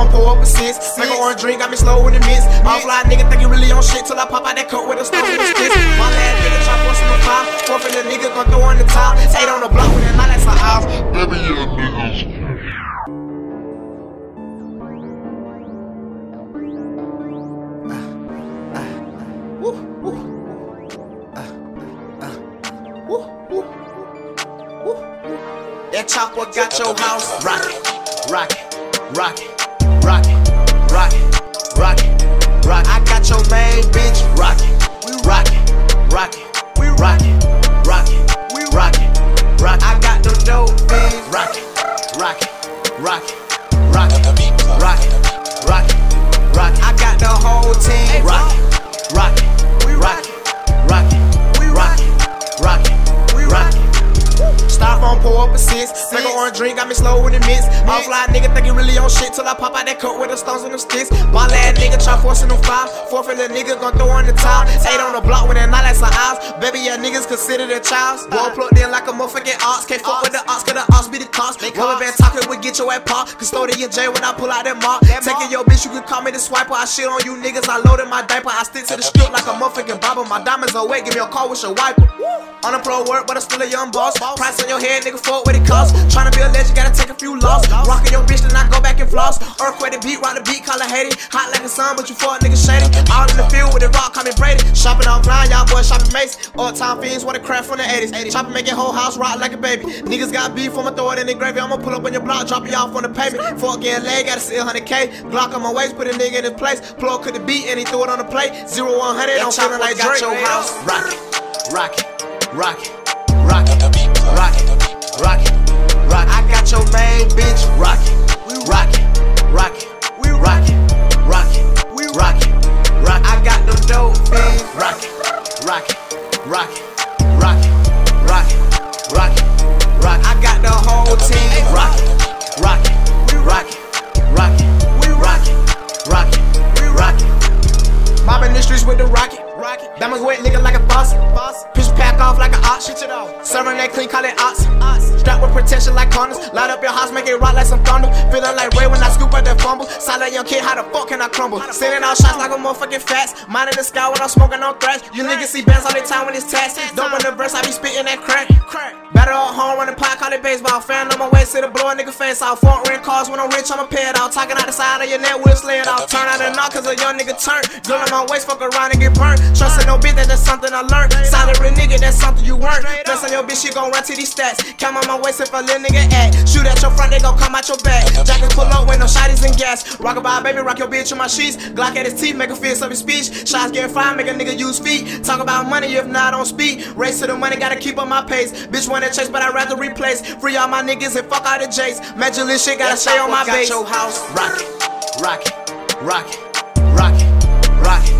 on pull up a six. Make an orange drink, got me slow in the. Off fly nigga think you really on shit till I pop out that coat with a stone in the. My last nigga chop on some pop. Fourth in the nigga gon' throw on the top. Eight on the block with that night like some house. Baby, yeah, niggas. That chopper got your house rockin', rockin', rockin', rockin', rockin', rockin', rock. I got your main bitch rockin', we rockin', rockin', we rockin', rockin', we rockin', rock. I got them dope fiends rockin', rockin', rockin', rockin', rockin', rockin', rockin'. I got the whole team rockin', rockin', we rockin', rockin', we rockin', Pull up a six. Make an orange drink, got me slow in the mix. Off fly nigga think you really on shit till I pop out that coat with the stones and them sticks. Ball ass nigga try forcing them five. Fourth of the nigga gon' throw on the top. Eight on the block with that night like some house. Baby, yeah, niggas consider their childs. Boy plugged in like a motherfucking ox. Can't fuck with the ox, cause the ox be the cost. Rubber band talking, we get your ass pop. Custodian J when I pull out that mark. Taking your bitch, you can call me the swiper. I shit on you niggas, I loaded my diaper. I stick to the strip like a motherfucking bobber. My diamonds are wet, give me a call with your wiper. On a pro work, but I'm still a young boss. Price on your head, nigga, fuck what it costs. Tryna be a legend, gotta take a few loss. Rockin' your bitch, then I go back and floss. Earthquake the beat, rock the beat, call it Haiti. Hot like the sun, but you fuck nigga shady. All in the field with the rock, call me Brady. Shopping offline, y'all boys shopping Mace. All time fiends, what a crap from the 80s. Chopping, make your whole house rock like a baby. Niggas got beef, I'ma throw it in the gravy. I'ma pull up on your block, drop you off on the pavement. Fuck getting leg, gotta see 100k. Glock on my waist, put a nigga in his place. Plug could the beat, and he threw it on the plate. Zero 100, I'm feeling like Drake. your house rockin', rockin', rockin', rockin', rockin', rockin', rock. I got your main bitch rockin', we rockin', rockin', we rockin', rockin', we rockin', rock. I got them dope fiends. Rockin', rockin', rockin', rockin', Diamonds wet, nigga like a boss. Pitch pack off like an ox. Serving that clean, call it ox. Strapped with protection like condoms. Light up your house, make it rock like some thunder. Feeling like Ray when I scoop up that fumble. Silent young kid, how the fuck can I crumble? Sending out shots like a motherfucking fats. Minding the sky when I'm smoking on thrash. You niggas see bands all the time when it's tax. Don't run the verse, I be spitting that crack. Batter up home, running pot, call it baseball. Fan on my way, sit a blow a nigga face off. Front rent cars when I'm rich, I'ma pay it out. Talking out the side of your neck, we'll slay it off. Turn out and knock, cause a young nigga turn. Girl on my waist, fuck around and get burnt. Trusting no that that's something I learned. Solid real nigga, that's something you weren't. Dress on your bitch, she gon' run to these stats. Count on my waist if a little nigga act. Shoot at your front, they gon' come out your back. Jackets pull up with no shotties and gas. Rock about baby, rock your bitch in my sheets. Glock at his teeth, make a fist of his speech. Shots get fired, make a nigga use feet. Talk about money if not on speed. Race to the money, gotta keep up my pace. Bitch wanna chase, but I'd rather replace. Free all my niggas and fuck all the J's. Magic this shit, gotta stay on my base. Got your house rockin', rockin', rockin', rockin', rockin', rockin', rock. I got your